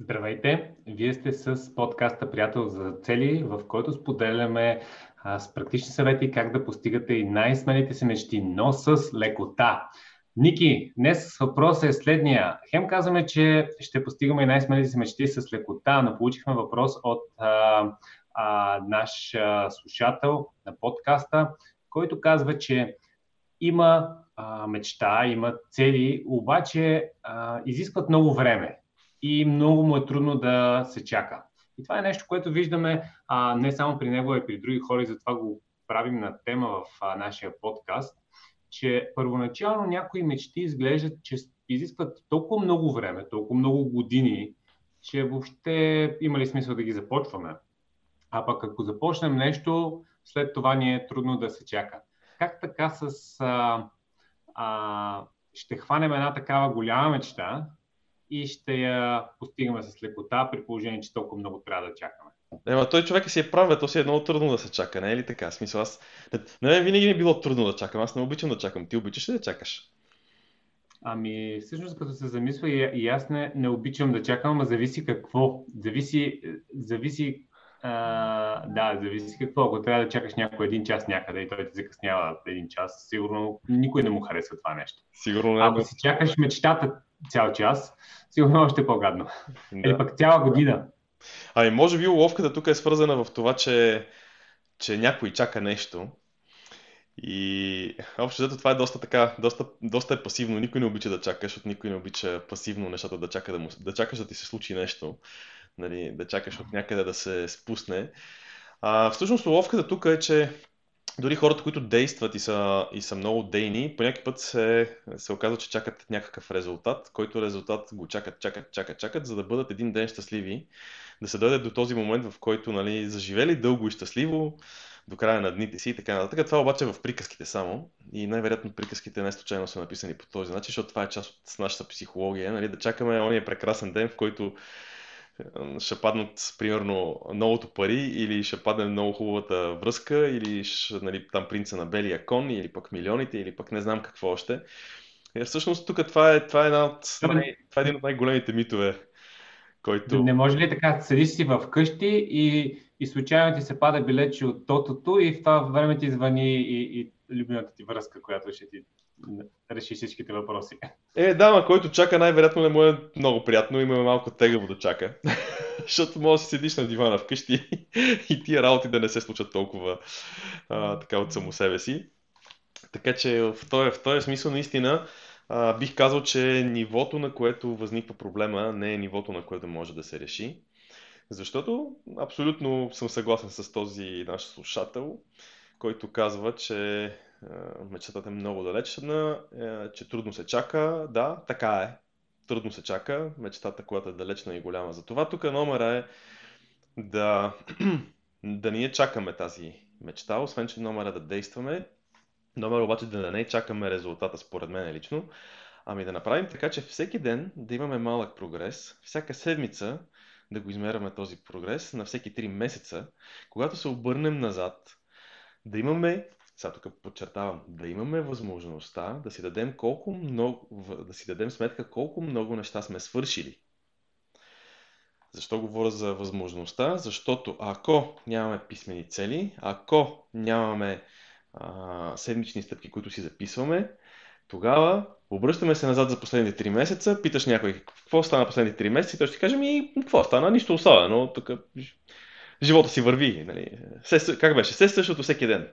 Здравейте! Вие сте с подкаста Приятел за цели, в който споделяме а, с практични съвети как да постигате и най-смелите си мечти, но с лекота. Ники, днес въпросът е следния. Хем казваме, че ще постигаме и най-смелите си мечти с лекота, но получихме въпрос от а, а, наш а, слушател на подкаста, който казва, че има а, мечта, има цели, обаче а, изискват много време и много му е трудно да се чака. И това е нещо, което виждаме а, не само при него, а и при други хора, и затова го правим на тема в а, нашия подкаст, че първоначално някои мечти изглеждат, че изискват толкова много време, толкова много години, че въобще има ли смисъл да ги започваме. А пък ако започнем нещо, след това ни е трудно да се чака. Как така с... А, а, ще хванем една такава голяма мечта, и ще я постигаме с лекота, при положение, че толкова много трябва да чакаме. Ема той човек си е прав, то си е много трудно да се чака, не е ли така? Смисъл, аз... Не, не винаги ми е било трудно да чакам, аз не обичам да чакам. Ти обичаш ли да чакаш? Ами, всъщност, като се замисля, и, и аз не, не обичам да чакам, а зависи какво. Зависи, зависи а, да, зависи какво. Ако трябва да чакаш някой един час някъде и той ти закъснява един час, сигурно никой не му харесва това нещо. Сигурно не. Ако си чакаш мечтата цял час, сигурно още по-гадно. Да. Или пък цяла година. Ами, може би уловката тук е свързана в това, че, че някой чака нещо. И общо взето това е доста така, доста, доста е пасивно. Никой не обича да чака, защото никой не обича пасивно нещата да, чака да, му, да чакаш да ти се случи нещо. Нали, да чакаш от някъде да се спусне. А, всъщност уловката тук е, че дори хората, които действат и са, и са много дейни, по някакъв път се, се оказва, че чакат някакъв резултат, който резултат го чакат, чакат, чакат, чакат, за да бъдат един ден щастливи, да се дойде до този момент, в който нали, заживели дълго и щастливо, до края на дните си и така нататък. Това обаче е в приказките само и най-вероятно приказките не случайно са написани по този начин, защото това е част от нашата психология, нали, да чакаме ония прекрасен ден, в който ще паднат, примерно, новото пари, или ще падне много хубавата връзка, или ще, нали, там принца на белия кон, или пък милионите, или пък не знам какво още. И всъщност тук това е, това е, една от, това е един от най-големите митове, който... Не може ли така, седиш си в къщи и, и случайно ти се пада билече от тотото и в това време ти звъни и, и любимата ти връзка, която ще ти реши всичките въпроси. Е, да, ма който чака най-вероятно не му е много приятно, има малко тегаво да чака. Защото може да си седиш на дивана вкъщи и тия работи да не се случат толкова а, така от само себе си. Така че в този, в този смисъл наистина а, бих казал, че нивото, на което възниква проблема, не е нивото, на което може да се реши. Защото абсолютно съм съгласен с този наш слушател, който казва, че мечтата е много далечна, е, че трудно се чака. Да, така е. Трудно се чака. Мечтата, която е далечна и голяма. Затова тук номера е да, да ние чакаме тази мечта, освен че номера е да действаме. Номер обаче да не чакаме резултата, според мен лично, ами да направим така, че всеки ден да имаме малък прогрес, всяка седмица да го измеряме този прогрес, на всеки 3 месеца, когато се обърнем назад, да имаме сега тук подчертавам, да имаме възможността да си дадем колко много, да си дадем сметка колко много неща сме свършили. Защо говоря за възможността? Защото ако нямаме писмени цели, ако нямаме а, седмични стъпки, които си записваме, тогава обръщаме се назад за последните 3 месеца, питаш някой какво стана последните 3 месеца и той ще каже ми какво стана, нищо особено, тук живота си върви. Нали? Се, как беше? Все същото всеки ден.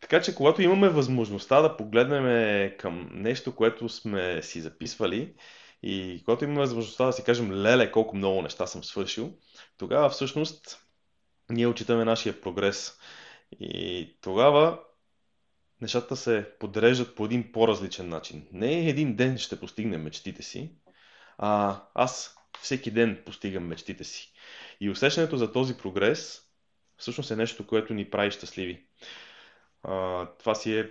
Така че, когато имаме възможността да погледнем към нещо, което сме си записвали, и когато имаме възможността да си кажем, леле, колко много неща съм свършил, тогава всъщност ние отчитаме нашия прогрес. И тогава нещата се подреждат по един по-различен начин. Не един ден ще постигнем мечтите си, а аз всеки ден постигам мечтите си. И усещането за този прогрес всъщност е нещо, което ни прави щастливи. Това си е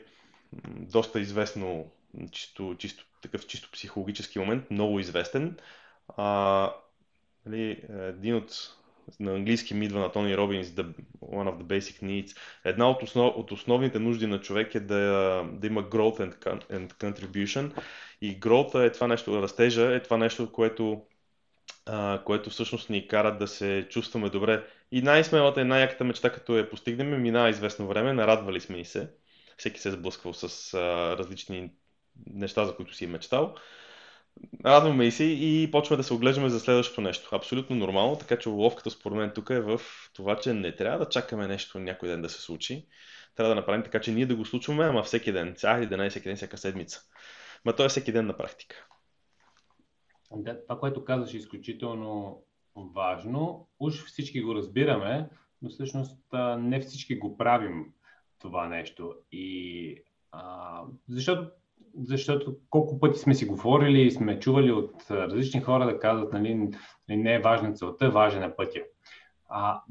доста известно, чисто, чисто, такъв чисто психологически момент, много известен. А, нали, един от на английски ми идва на Тони Робинс, the, one of the basic needs. Една от, основ, от основните нужди на човек е да, да има growth and, and contribution. И growth е това нещо, растежа е това нещо, което а, което всъщност ни кара да се чувстваме добре. И най-смелата и най-яката мечта, като я постигнем, минава известно време, нарадвали сме и се. Всеки се е сблъсквал с а, различни неща, за които си е мечтал. Радваме и се и почваме да се оглеждаме за следващото нещо. Абсолютно нормално, така че уловката според мен тук е в това, че не трябва да чакаме нещо някой ден да се случи. Трябва да направим така, че ние да го случваме, ама всеки ден. Не е всеки ден, всяка седмица. Ма то е всеки ден на практика. Да, това, което казваш е изключително важно. Уж всички го разбираме, но всъщност не всички го правим това нещо. И, а, защото защото колко пъти сме си говорили и сме чували от различни хора да казват, нали, нали не е важна целта, важен е пътя. А,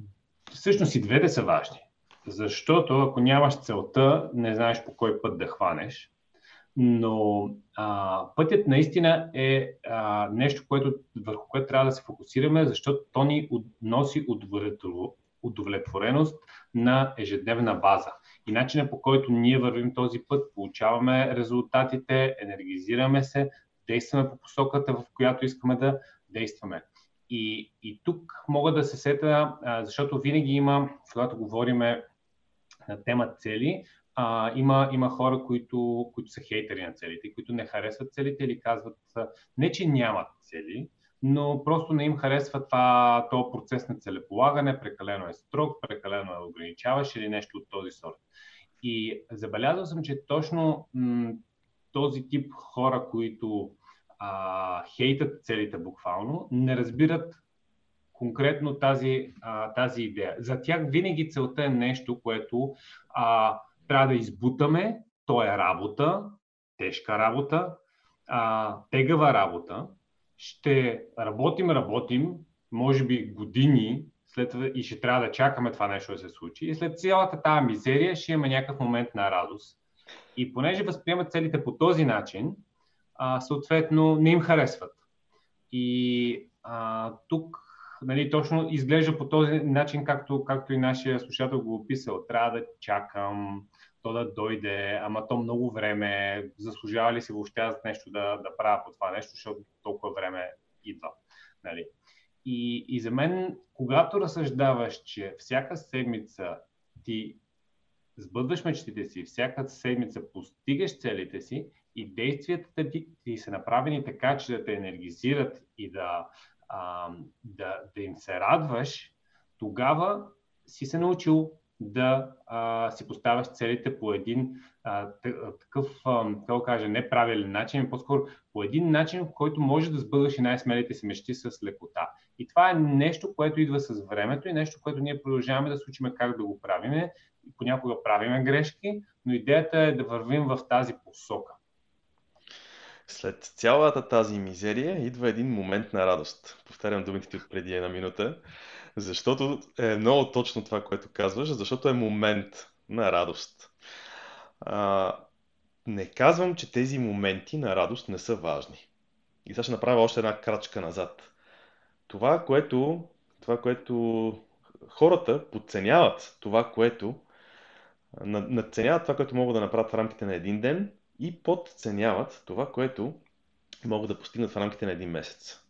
всъщност и двете са важни. Защото ако нямаш целта, не знаеш по кой път да хванеш. Но а, пътят наистина е а, нещо, което, върху което трябва да се фокусираме, защото то ни носи удовлетвореност на ежедневна база. И начинът по който ние вървим този път, получаваме резултатите, енергизираме се, действаме по посоката, в която искаме да действаме. И, и тук мога да се сета, защото винаги има, когато говорим на тема цели, а, има, има хора, които, които са хейтери на целите, които не харесват целите или казват не, че нямат цели, но просто не им харесва това, този процес на целеполагане, прекалено е строг, прекалено е ограничаващ или нещо от този сорт. И забелязал съм, че точно м- този тип хора, които а, хейтат целите буквално, не разбират конкретно тази, а, тази идея. За тях винаги целта е нещо, което а, трябва да избутаме, то е работа, тежка работа, а, тегава работа. Ще работим, работим, може би години, след това и ще трябва да чакаме това нещо да се случи. И след цялата тази мизерия ще имаме някакъв момент на радост. И понеже възприемат целите по този начин, а, съответно не им харесват. И а, тук нали, точно изглежда по този начин, както, както и нашия слушател го описал. Трябва да чакам, то да дойде, ама то много време, заслужава ли се въобще за нещо да, да правя по това нещо, защото толкова време идва. Нали. И, и за мен, когато разсъждаваш, че всяка седмица ти сбъдваш мечтите си, всяка седмица постигаш целите си и действията ти, ти са направени така, че да те енергизират и да, а, да, да им се радваш, тогава си се научил да а, си поставяш целите по един а, такъв, а, кажа, неправилен начин, по-скоро по един начин, в който може да сбъдваш и най-смелите си мечти с лекота. И това е нещо, което идва с времето и нещо, което ние продължаваме да се учим как да го правиме. И понякога правиме грешки, но идеята е да вървим в тази посока. След цялата тази мизерия идва един момент на радост. Повтарям думите ти от преди една минута, защото е много точно това, което казваш, защото е момент на радост. А, не казвам, че тези моменти на радост не са важни. И сега ще направя още една крачка назад. Това, което, това, което хората подценяват, това, което надценяват това, което могат да направят в рамките на един ден и подценяват това, което могат да постигнат в рамките на един месец.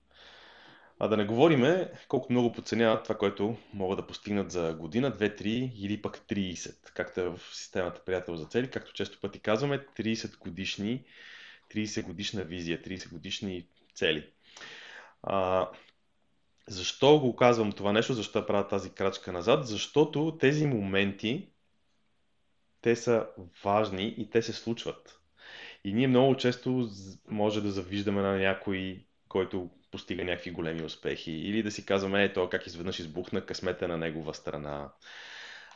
А да не говориме колко много подценяват това, което могат да постигнат за година, 2, 3 или пък 30, както е в системата Приятел за цели, както често пъти казваме, 30 годишни, 30 годишна визия, 30 годишни цели. А, защо го казвам това нещо, защо правя тази крачка назад? Защото тези моменти, те са важни и те се случват. И ние много често може да завиждаме на някой, който постига някакви големи успехи. Или да си казваме, ето как изведнъж избухна късмета на негова страна.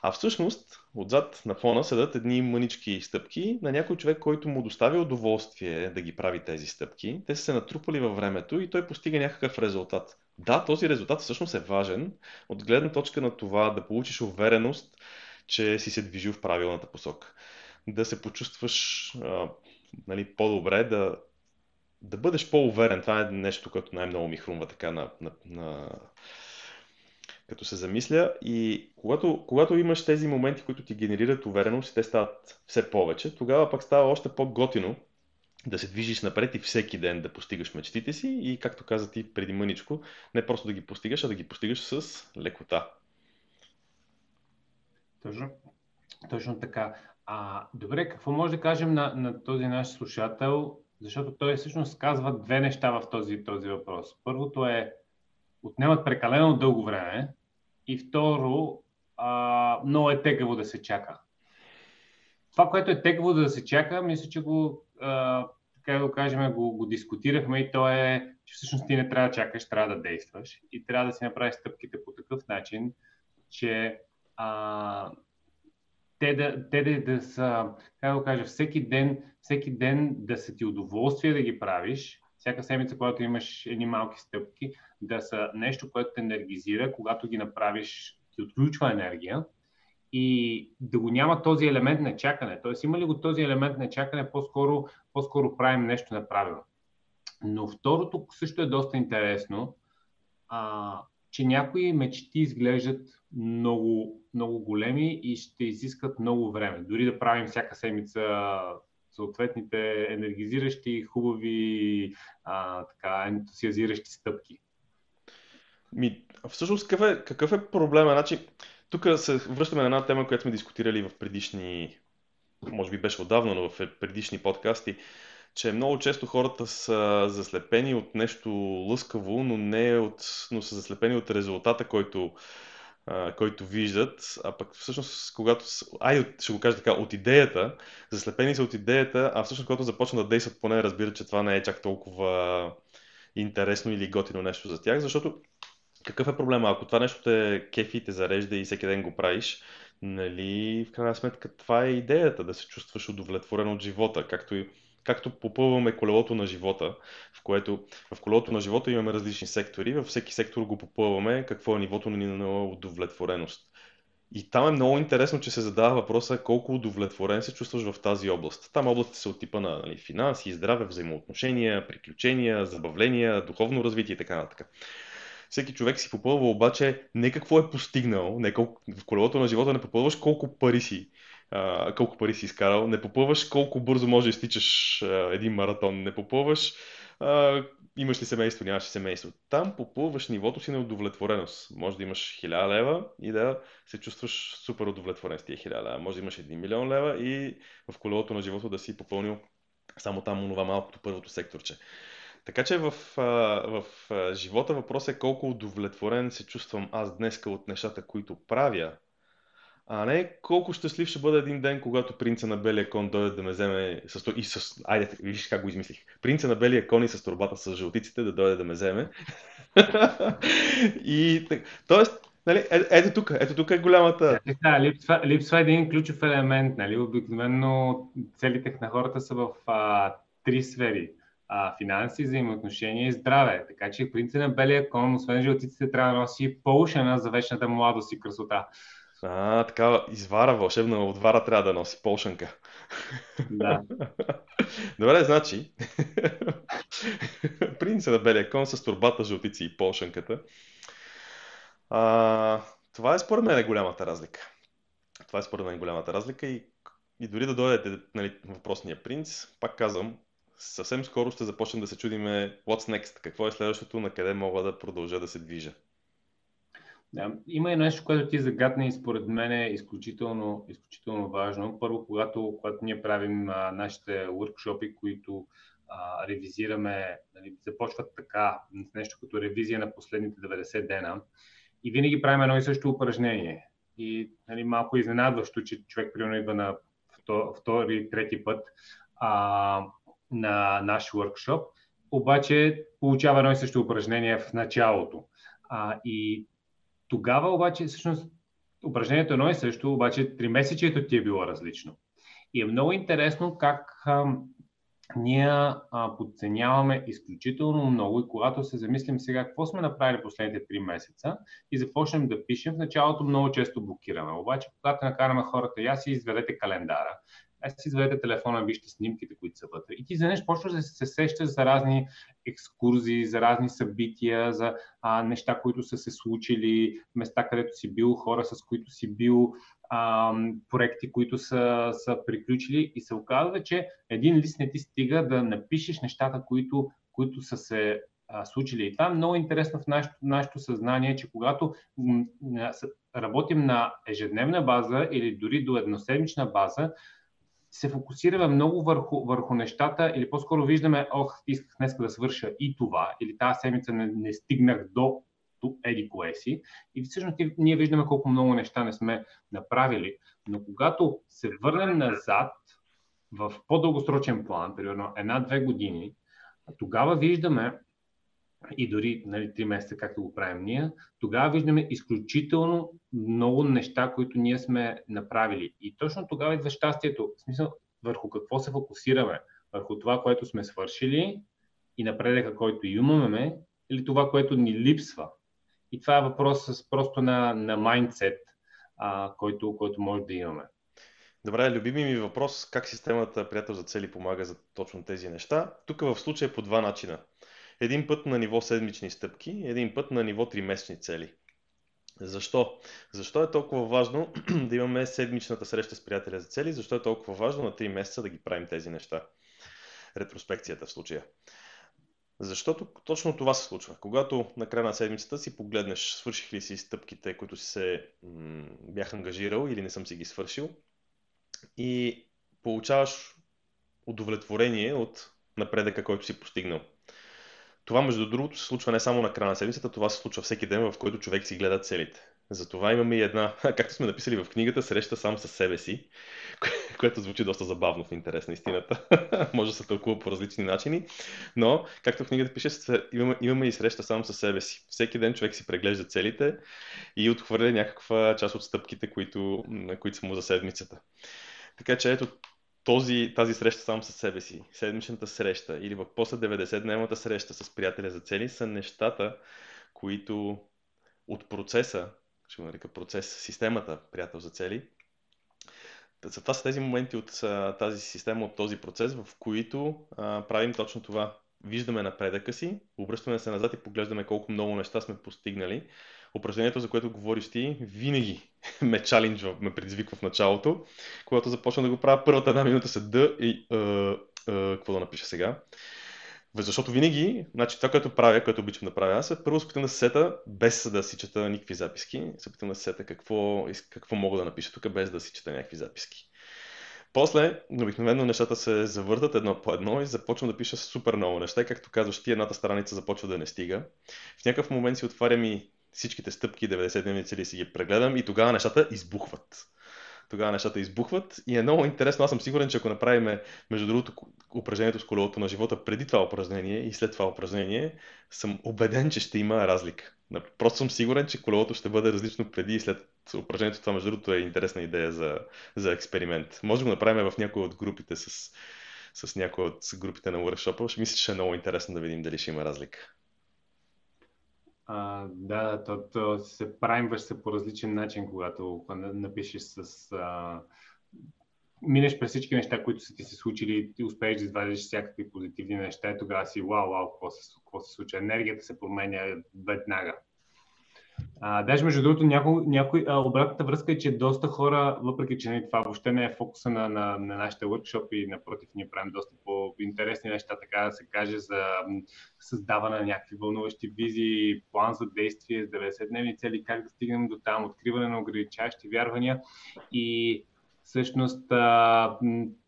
А всъщност, отзад на фона седат едни мънички стъпки на някой човек, който му доставя удоволствие да ги прави тези стъпки. Те са се натрупали във времето и той постига някакъв резултат. Да, този резултат всъщност е важен от гледна точка на това да получиш увереност, че си се движил в правилната посока. Да се почувстваш а, нали, по-добре, да, да бъдеш по-уверен. Това е нещо, което най-много ми хрумва така на, на, на като се замисля. И когато, когато имаш тези моменти, които ти генерират увереност и те стават все повече, тогава пък става още по-готино да се движиш напред и всеки ден да постигаш мечтите си и, както каза ти преди мъничко, не просто да ги постигаш, а да ги постигаш с лекота. Точно, точно така. А, добре, какво може да кажем на, на този наш слушател, защото той всъщност казва две неща в този, този въпрос. Първото е, отнемат прекалено дълго време и второ, а, много е тегаво да се чака. Това, което е тегаво да се чака, мисля, че го, а, така да го кажем, го, го дискутирахме и то е, че всъщност ти не трябва да чакаш, трябва да действаш и трябва да си направиш стъпките по такъв начин, че а, те да, те да, да са, как да кажа, всеки ден, всеки ден да са ти удоволствие да ги правиш, всяка седмица, когато имаш едни малки стъпки, да са нещо, което те енергизира, когато ги направиш, ти отключва енергия и да го няма този елемент на чакане. Тоест, има ли го този елемент на чакане, по-скоро, по-скоро правим нещо неправилно. Но второто също е доста интересно, а, че някои мечти изглеждат много, много големи и ще изискат много време. Дори да правим всяка седмица съответните енергизиращи, хубави, а, така, ентусиазиращи стъпки. Ми, всъщност какъв е, какъв е проблема? Значи, тук се връщаме на една тема, която сме дискутирали в предишни, може би беше отдавна, но в предишни подкасти, че много често хората са заслепени от нещо лъскаво, но, не от, но са заслепени от резултата, който, който виждат, а пък всъщност, когато, ай, ще го кажа така, от идеята, заслепени са от идеята, а всъщност, когато започнат да действат, поне разбират, че това не е чак толкова интересно или готино нещо за тях, защото какъв е проблема? Ако това нещо те кефи, те зарежда и всеки ден го правиш, нали, в крайна сметка това е идеята, да се чувстваш удовлетворен от живота, както и както попълваме колелото на живота, в което в колелото на живота имаме различни сектори, във всеки сектор го попълваме какво е нивото ни на удовлетвореност. И там е много интересно, че се задава въпроса колко удовлетворен се чувстваш в тази област. Там областите са от типа на нали, финанси, здраве, взаимоотношения, приключения, забавления, духовно развитие и така нататък. Всеки човек си попълва обаче не какво е постигнал, не колко, в колелото на живота не попълваш колко пари си колко пари си изкарал, не попълваш колко бързо може да изтичаш един маратон, не попълваш а, имаш ли семейство, нямаш ли семейство. Там попълваш нивото си на удовлетвореност. Може да имаш 1000 лева и да се чувстваш супер удовлетворен с тия 1000 лева. Може да имаш 1 милион лева и в колелото на живота да си попълнил само там онова малкото първото секторче. Така че в, в, живота въпросът е колко удовлетворен се чувствам аз днеска от нещата, които правя, а не колко щастлив ще бъде един ден, когато принца на белия кон дойде да ме вземе с... и с... Айде, виж как го измислих. Принца на белия кон и с турбата с жълтиците да дойде да ме вземе. и, тоест, Нали, е, ето тук, ето тук е голямата. Е, да, липсва, липсва един ключов елемент. Нали? Обикновено целите на хората са в а, три сфери. А, финанси, взаимоотношения и здраве. Така че принца на белия кон, освен жълтиците, трябва да носи полшена за вечната младост и красота. А, така, извара вълшебна отвара трябва да носи полшанка. Да. Добре, значи, принца на белия кон с турбата, жълтици и полшанката. А, това е според мен голямата разлика. Това е според мен голямата разлика и, и дори да дойдете нали, въпросния принц, пак казвам, съвсем скоро ще започнем да се чудиме what's next, какво е следващото, на къде мога да продължа да се движа. Има и нещо, което ти загадна и според мен е изключително, изключително важно. Първо, когато, когато ние правим а, нашите workshopи, които а, ревизираме, нали, започват така, нещо като ревизия на последните 90 дена и винаги правим едно и също упражнение. И нали, малко изненадващо, че човек примерно идва на втори, трети път а, на наш workshop, обаче получава едно и също упражнение в началото. А, и тогава обаче, всъщност, упражнението едно и също, обаче три месечето ти е било различно. И е много интересно как а, ние а, подценяваме изключително много и когато се замислим сега какво сме направили последните три месеца и започнем да пишем, в началото много често блокираме. Обаче, когато накараме хората, я си изведете календара, аз си изведете телефона, вижте снимките, които са вътре. И ти изведнъж почваш да се сещаш за разни екскурзии, за разни събития, за а, неща, които са се случили, места, където си бил, хора, с които си бил, а, проекти, които са, са приключили и се оказва, че един лист не ти стига да напишеш нещата, които, които са се случили. И това е много интересно в нашето, нашето съзнание, че когато работим на ежедневна база или дори до едноседмична база, се фокусираме много върху, върху нещата или по-скоро виждаме, ох, исках днес да свърша и това, или тази седмица не, не стигнах до еди кое си. И всъщност ние виждаме колко много неща не сме направили. Но когато се върнем назад в по-дългосрочен план, примерно една-две години, тогава виждаме, и дори нали, 3 месеца, както го правим ние, тогава виждаме изключително много неща, които ние сме направили. И точно тогава идва щастието. В смисъл, върху какво се фокусираме? Върху това, което сме свършили и напредъка, който имаме, или това, което ни липсва. И това е въпрос с просто на, на майндсет, който, който може да имаме. Добре, любими ми въпрос, как системата Приятел за цели помага за точно тези неща? Тук в случая по два начина. Един път на ниво седмични стъпки, един път на ниво тримесечни цели. Защо? Защо е толкова важно да имаме седмичната среща с приятеля за цели? Защо е толкова важно на 3 месеца да ги правим тези неща? Ретроспекцията в случая. Защото точно това се случва. Когато на края на седмицата си погледнеш, свърших ли си стъпките, които си се м- бях ангажирал или не съм си ги свършил, и получаваш удовлетворение от напредъка, който си постигнал. Това, между другото, се случва не само на края на седмицата, това се случва всеки ден, в който човек си гледа целите. Затова имаме и една, както сме написали в книгата, среща сам с себе си, което звучи доста забавно в интерес на истината. Може да се тълкува по различни начини, но, както в книгата пише, имаме, имаме и среща сам с себе си. Всеки ден човек си преглежда целите и отхвърля някаква част от стъпките, които, които са му за седмицата. Така че ето този, тази среща сам с себе си, седмичната среща или в после 90-дневната среща с приятеля за цели са нещата, които от процеса, ще го нарека процес, системата приятел за цели, това са тези моменти от тази система, от този процес, в които а, правим точно това. Виждаме напредъка си, обръщаме се назад и поглеждаме колко много неща сме постигнали. Упражнението, за което говориш ти, винаги ме чалинджва, ме предизвиква в началото. Когато започна да го правя, първата една минута се да и uh, uh, какво да напиша сега. Защото винаги, значи това, което правя, което обичам да правя, аз е първо се опитам да се сета, без да си чета никакви записки, се опитам да се сета какво, какво мога да напиша тук, без да си чета някакви записки. После, обикновено нещата се завъртат едно по едно и започвам да пиша супер много неща. Както казваш, ти едната страница започва да не стига. В някакъв момент си отварям и всичките стъпки, 90 дневни цели си ги прегледам и тогава нещата избухват тогава нещата избухват. И е много интересно. Аз съм сигурен, че ако направим, между другото, упражнението с колелото на живота преди това упражнение и след това упражнение, съм убеден, че ще има разлика. Просто съм сигурен, че колелото ще бъде различно преди и след упражнението. Това, между другото, е интересна идея за, за експеримент. Може да го направим в някои от групите с, с някои от групите на workshop Ще мисля, че е много интересно да видим дали ще има разлика. А, да, то, то се правимваш се по различен начин, когато напишеш с... А, минеш през всички неща, които са ти се случили, ти успееш да извадиш всякакви позитивни неща и тогава си вау, вау, какво се, какво се случва. Енергията се променя веднага. А, даже между другото, някой, някой, а, обратната връзка е, че доста хора, въпреки че не, нали, това въобще не е фокуса на, на, на нашите workshop и напротив, ние правим доста по-интересни неща, така да се каже, за създаване на някакви вълнуващи визии, план за действие с 90-дневни цели, как да стигнем до там, откриване на ограничаващи вярвания. И Всъщност, а,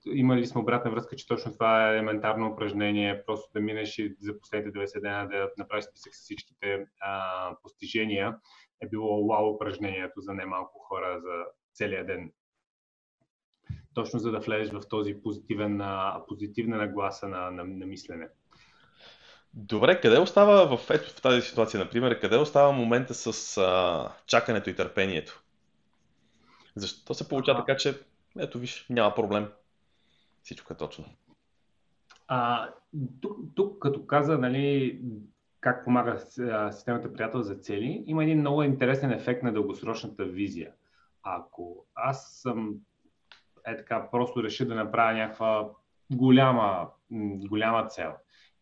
имали сме обратна връзка, че точно това е елементарно упражнение, просто да минеш и за последните 90 дена да направиш списък с всичките а, постижения, е било вау упражнението за немалко хора за целия ден. Точно за да влезеш в този позитивен, позитивна нагласа на, на, на мислене. Добре, къде остава в, ето, в тази ситуация, например, къде остава момента с а, чакането и търпението? Защо се получава така, че ето виж, няма проблем. Всичко е точно. А, тук, тук, като каза, нали, как помага системата приятел за цели, има един много интересен ефект на дългосрочната визия. Ако аз съм е така, просто реша да направя някаква голяма, голяма цел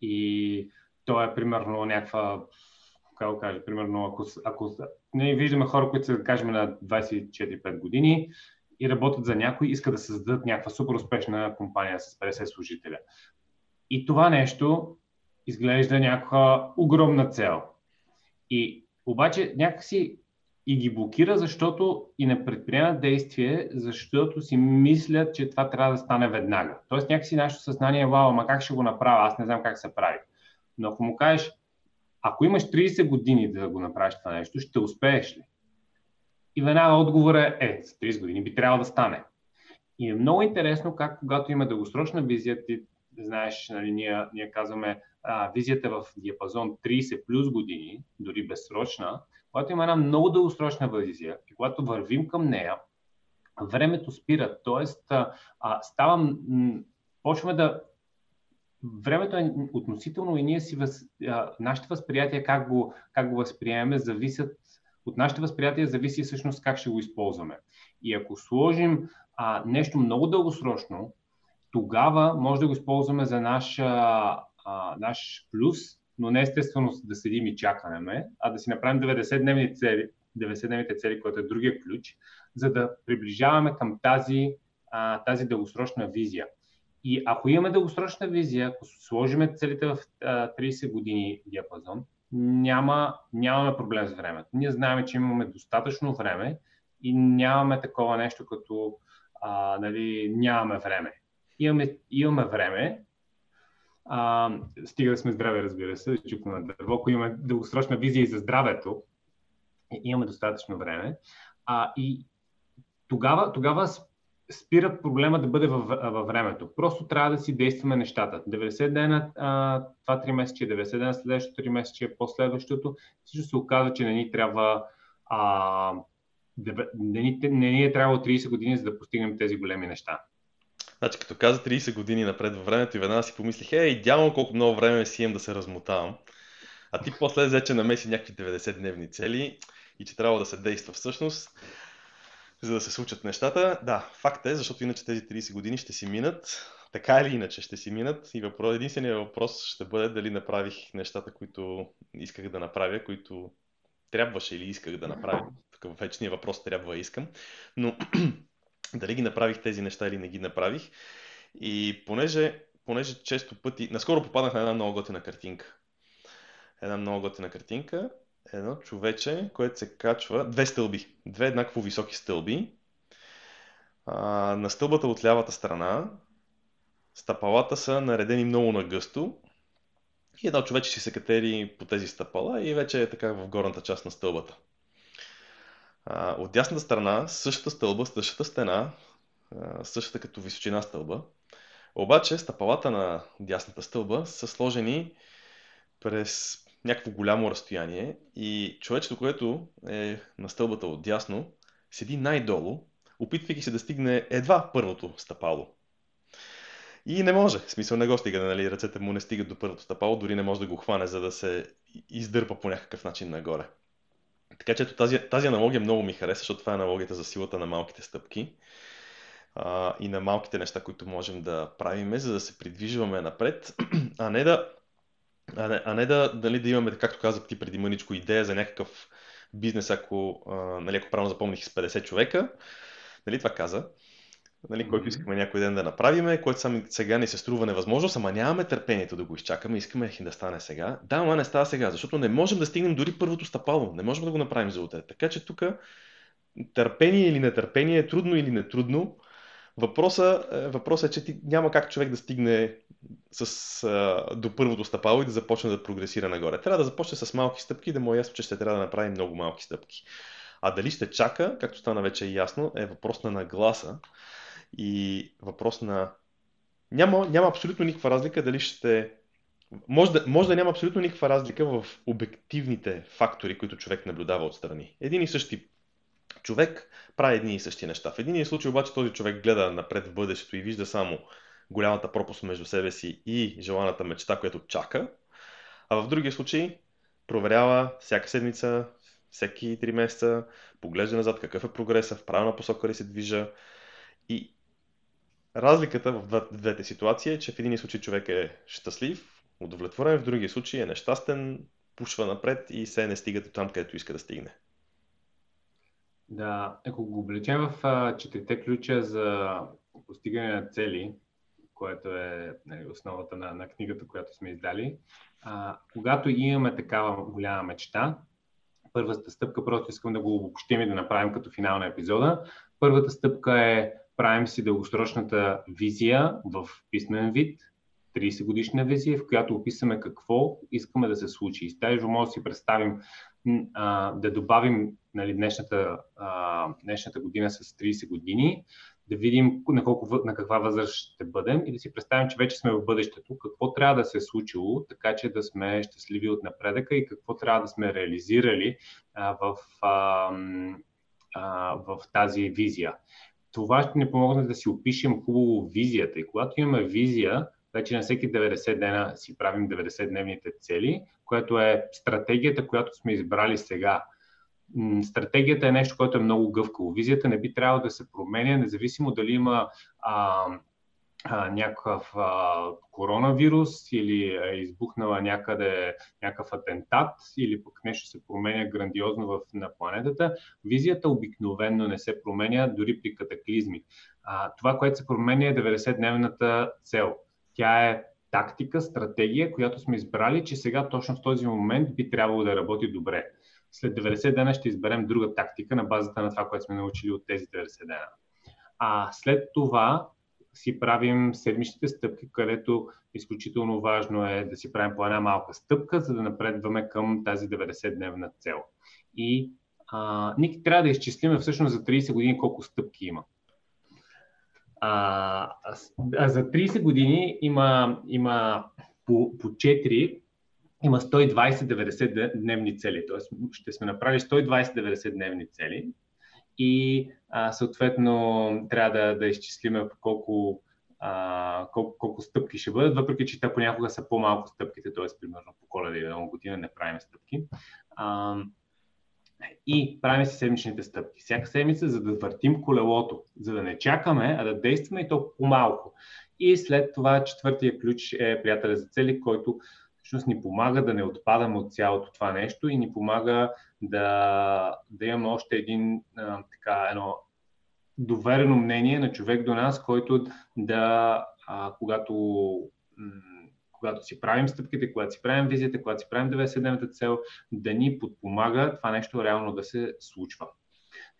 и то е примерно някаква как кажа, примерно, ако, ако ние виждаме хора, които са, да кажем, на 24-5 години и работят за някой, искат да създадат някаква супер успешна компания с 50 служителя. И това нещо изглежда някаква огромна цел. И обаче някакси и ги блокира, защото и не предприемат действие, защото си мислят, че това трябва да стане веднага. Тоест някакси нашето съзнание е, вау, ама как ще го направя, аз не знам как се прави. Но ако му кажеш, ако имаш 30 години да го направиш това нещо, ще успееш ли? И веднага отговора е, е, с 30 години би трябвало да стане. И е много интересно как когато има дългосрочна визия, ти знаеш, нали, ние, ние казваме а, визията в диапазон 30 плюс години, дори безсрочна, когато има една много дългосрочна визия и когато вървим към нея, времето спира. Тоест, а, става, почваме да. Времето е относително и ние си въз, а, нашите възприятия, как го, как го възприемаме, зависят от нашите възприятия, зависи всъщност как ще го използваме. И ако сложим а, нещо много дългосрочно, тогава може да го използваме за наш, а, наш плюс, но не естествено да седим и чакаме, а да си направим 90-дневни цели, 90-дневните цели, което е другия ключ, за да приближаваме към тази, а, тази дългосрочна визия. И ако имаме дългосрочна визия, ако сложиме целите в а, 30 години диапазон, няма, нямаме проблем с времето. Ние знаем, че имаме достатъчно време и нямаме такова нещо като а, нали, нямаме време. Имаме, имаме време, а, стига да сме здрави, разбира се, чупно на дърво. Ако имаме дългосрочна визия и за здравето, имаме достатъчно време. А, и тогава, тогава спира проблема да бъде във, във времето. Просто трябва да си действаме нещата. 90 дена, това 3 месече, 90 дена следващото 3 месече, последващото, всичко се оказва, че не ни трябва а, не ни, не ни е трябвало 30 години, за да постигнем тези големи неща. Значи, като каза 30 години напред във времето и веднага си помислих, е, идеално колко много време си имам да се размотавам. А ти после взе, че намеси някакви 90-дневни цели и че трябва да се действа всъщност, за да се случат нещата. Да, факт е, защото иначе тези 30 години ще си минат. Така или иначе ще си минат и въпрос, единственият въпрос ще бъде дали направих нещата, които исках да направя, които трябваше или исках да направя. Тук вечният въпрос трябва и искам. Но дали ги направих тези неща или не ги направих. И понеже, понеже често пъти... Наскоро попаднах на една много готина картинка. Една много готина картинка. Едно човече, което се качва... Две стълби. Две еднакво високи стълби. А, на стълбата от лявата страна стъпалата са наредени много нагъсто. И едно човече си се катери по тези стъпала и вече е така в горната част на стълбата. От дясната страна, същата стълба, същата стена, същата като височина стълба. Обаче стъпалата на дясната стълба са сложени през някакво голямо разстояние и човечето, което е на стълбата от дясно, седи най-долу, опитвайки се да стигне едва първото стъпало. И не може. В смисъл не го стига, нали? Ръцете му не стигат до първото стъпало, дори не може да го хване, за да се издърпа по някакъв начин нагоре. Така че ето тази, тази аналогия много ми хареса, защото това е аналогията за силата на малките стъпки а, и на малките неща, които можем да правиме, за да се придвижваме напред, а не да, а не, а не да, дали, да имаме, както казах ти преди мъничко, идея за някакъв бизнес, ако, а, нали, ако правилно запомних с 50 човека, нали, това каза, нали, който искаме някой ден да направим, който сами сега ни се струва невъзможно, ама нямаме търпението да го изчакаме, искаме да стане сега. Да, ама не става сега, защото не можем да стигнем дори първото стъпало, не можем да го направим за утре. Така че тук търпение или нетърпение, е трудно или нетрудно, Въпросът, е, въпросът е, че ти, няма как човек да стигне с, а, до първото стъпало и да започне да прогресира нагоре. Трябва да започне с малки стъпки да му е ясно, че ще трябва да направи много малки стъпки. А дали ще чака, както стана вече ясно, е въпрос на нагласа и въпрос на... Няма, няма абсолютно никаква разлика дали ще... Може да, може да няма абсолютно никаква разлика в обективните фактори, които човек наблюдава отстрани. Един и същи човек прави едни и същи неща. В един случай обаче този човек гледа напред в бъдещето и вижда само голямата пропуст между себе си и желаната мечта, която чака. А в другия случай проверява всяка седмица, всеки 3 месеца, поглежда назад какъв е прогреса, в правилна посока ли се движа и Разликата в двете ситуации е, че в един случай човек е щастлив, удовлетворен, в другия случай е нещастен, пушва напред и се не стига до там, където иска да стигне. Да, ако го облечем в четирите ключа за постигане на цели, което е нали, основата на, на книгата, която сме издали, а, когато имаме такава голяма мечта, първата стъпка, просто искам да го обобщим и да направим като финал на епизода. Първата стъпка е правим си дългосрочната визия в писмен вид, 30 годишна визия, в която описаме какво искаме да се случи. И с тази може да си представим а, да добавим нали, днешната, а, днешната година с 30 години, да видим на, колко, на каква възраст ще бъдем и да си представим, че вече сме в бъдещето, какво трябва да се е случило, така че да сме щастливи от напредъка и какво трябва да сме реализирали а, в, а, а, в тази визия. Това ще ни помогне да си опишем хубаво визията. И когато имаме визия, вече на всеки 90 дена си правим 90-дневните цели, което е стратегията, която сме избрали сега. Стратегията е нещо, което е много гъвкаво. Визията не би трябвало да се променя, независимо дали има а, а, някакъв а, коронавирус или е избухнала някъде някакъв атентат или пък нещо се променя грандиозно в, на планетата, визията обикновенно не се променя дори при катаклизми. А, това, което се променя е 90-дневната цел. Тя е тактика, стратегия, която сме избрали, че сега точно в този момент би трябвало да работи добре. След 90 дена ще изберем друга тактика на базата на това, което сме научили от тези 90 дена. А след това си правим седмичните стъпки, където изключително важно е да си правим по една малка стъпка, за да напредваме към тази 90-дневна цел. И Ники трябва да изчислиме всъщност за 30 години колко стъпки има. А, а за 30 години има, има по, по 4, има 120-90 дневни цели. Тоест ще сме направили 120-90 дневни цели и а, съответно трябва да, да изчислиме колко, а, колко, колко стъпки ще бъдат, въпреки че те понякога са по-малко стъпките, т.е. примерно по коледа или нова година не правим стъпки. А, и правим си седмичните стъпки. Всяка седмица, за да въртим колелото, за да не чакаме, а да действаме и то по-малко. И след това четвъртия ключ е приятеля за цели, който всъщност ни помага да не отпадаме от цялото това нещо и ни помага да, да имаме още един а, така, едно доверено мнение на човек до нас, който да, а, когато когато си правим стъпките, когато си правим визията, когато си правим 90-дневната цел, да ни подпомага това нещо реално да се случва.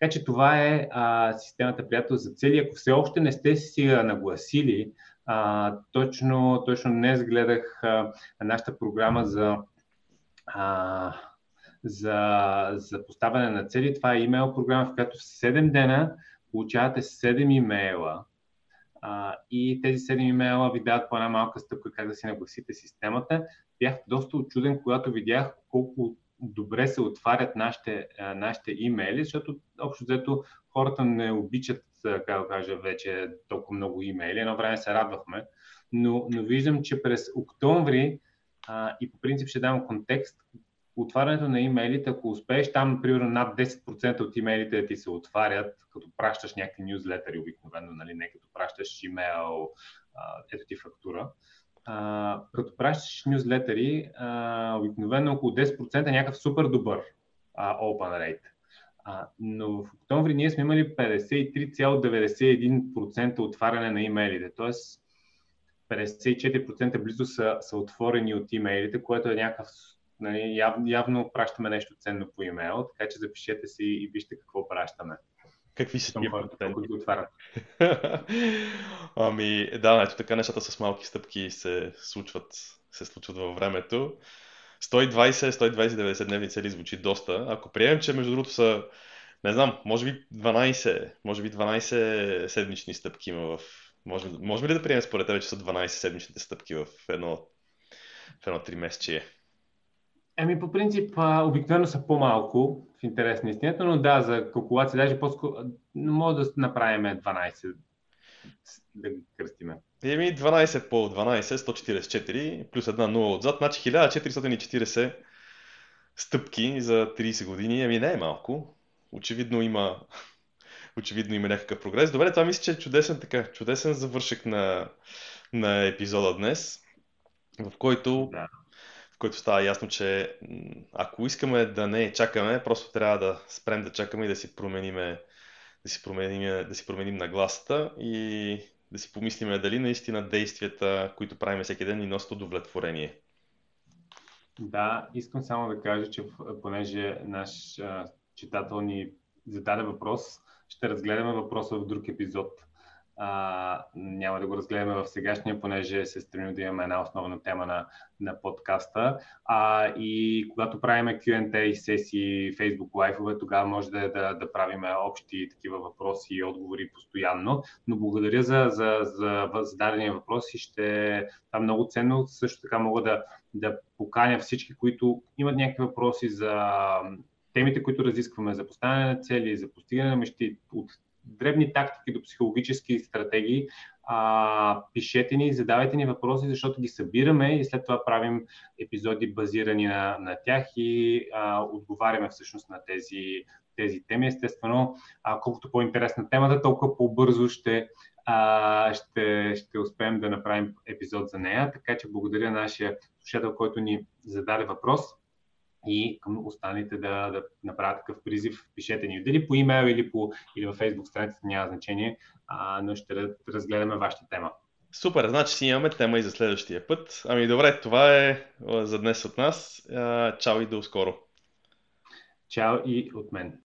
Така че това е а, системата приятел за цели. Ако все още не сте си нагласили, а, точно, точно днес гледах а, нашата програма за, а, за, за поставяне на цели. Това е имейл програма, в която в 7 дена получавате 7 имейла а, и тези 7 имейла ви дават по една малка стъпка как да си нагласите системата. Бях доста очуден, когато видях колко добре се отварят нашите, нашите имейли, защото общо взето хората не обичат, как да кажа, вече толкова много имейли. Едно време се радвахме, но, но виждам, че през октомври а, и по принцип ще дам контекст, отварянето на имейлите, ако успееш там, примерно над 10% от имейлите ти се отварят, като пращаш някакви нюзлетери обикновено, нали, не като пращаш имейл, ето ти фактура. А, като пращаш нюзлетери, обикновено около 10% е някакъв супер добър а, open rate. А, но в октомври ние сме имали 53,91% отваряне на имейлите, т.е. 54% близо са, са отворени от имейлите, което е някакъв нали, яв, явно пращаме нещо ценно по имейл, така че запишете си и вижте какво пращаме. Какви са тия проценти? Които отварят. ами, да, ето така нещата с малки стъпки се случват, се случват във времето. 120-120-90 дневни цели звучи доста. Ако приемем, че между другото са, не знам, може би 12, може би 12 седмични стъпки има в... Може, можем ли да приемем според тебе, че са 12 седмичните стъпки в едно, в едно 3 месечие? Еми, по принцип, обикновено са по-малко, в интерес на истината, но да, за калкулация даже по-скоро може да направим 12, да ги кръстиме. Еми, 12 по 12, 144, плюс една 0 отзад, значи 1440 стъпки за 30 години. Еми, не е малко. Очевидно има, очевидно има някакъв прогрес. Добре, това мисля, че е чудесен, така, чудесен завършек на, на епизода днес, в който да който става ясно, че ако искаме да не чакаме, просто трябва да спрем да чакаме и да си промениме да си променим, да си променим нагласата и да си помислиме дали наистина действията, които правим всеки ден, ни носят удовлетворение. Да, искам само да кажа, че понеже наш читател ни зададе въпрос, ще разгледаме въпроса в друг епизод а, няма да го разгледаме в сегашния, понеже се стремим да имаме една основна тема на, на подкаста. А, и когато правим Q&A сесии, Facebook лайфове, тогава може да, да, да правим общи такива въпроси и отговори постоянно. Но благодаря за, за, за зададения въпрос и ще това е много ценно. Също така мога да, да поканя всички, които имат някакви въпроси за темите, които разискваме, за поставяне на цели, за постигане на мечти от дребни тактики до психологически стратегии, а, пишете ни, задавайте ни въпроси, защото ги събираме и след това правим епизоди базирани на, на тях и а, отговаряме всъщност на тези, тези теми. Естествено, а, колкото по-интересна темата, толкова по-бързо ще, а, ще, ще успеем да направим епизод за нея. Така че благодаря нашия слушател, който ни зададе въпрос и към останалите да, да направят такъв призив. Пишете ни дали по имейл или, по, или във Facebook страницата, няма значение, а, но ще разгледаме вашата тема. Супер, значи си имаме тема и за следващия път. Ами добре, това е за днес от нас. Чао и до скоро. Чао и от мен.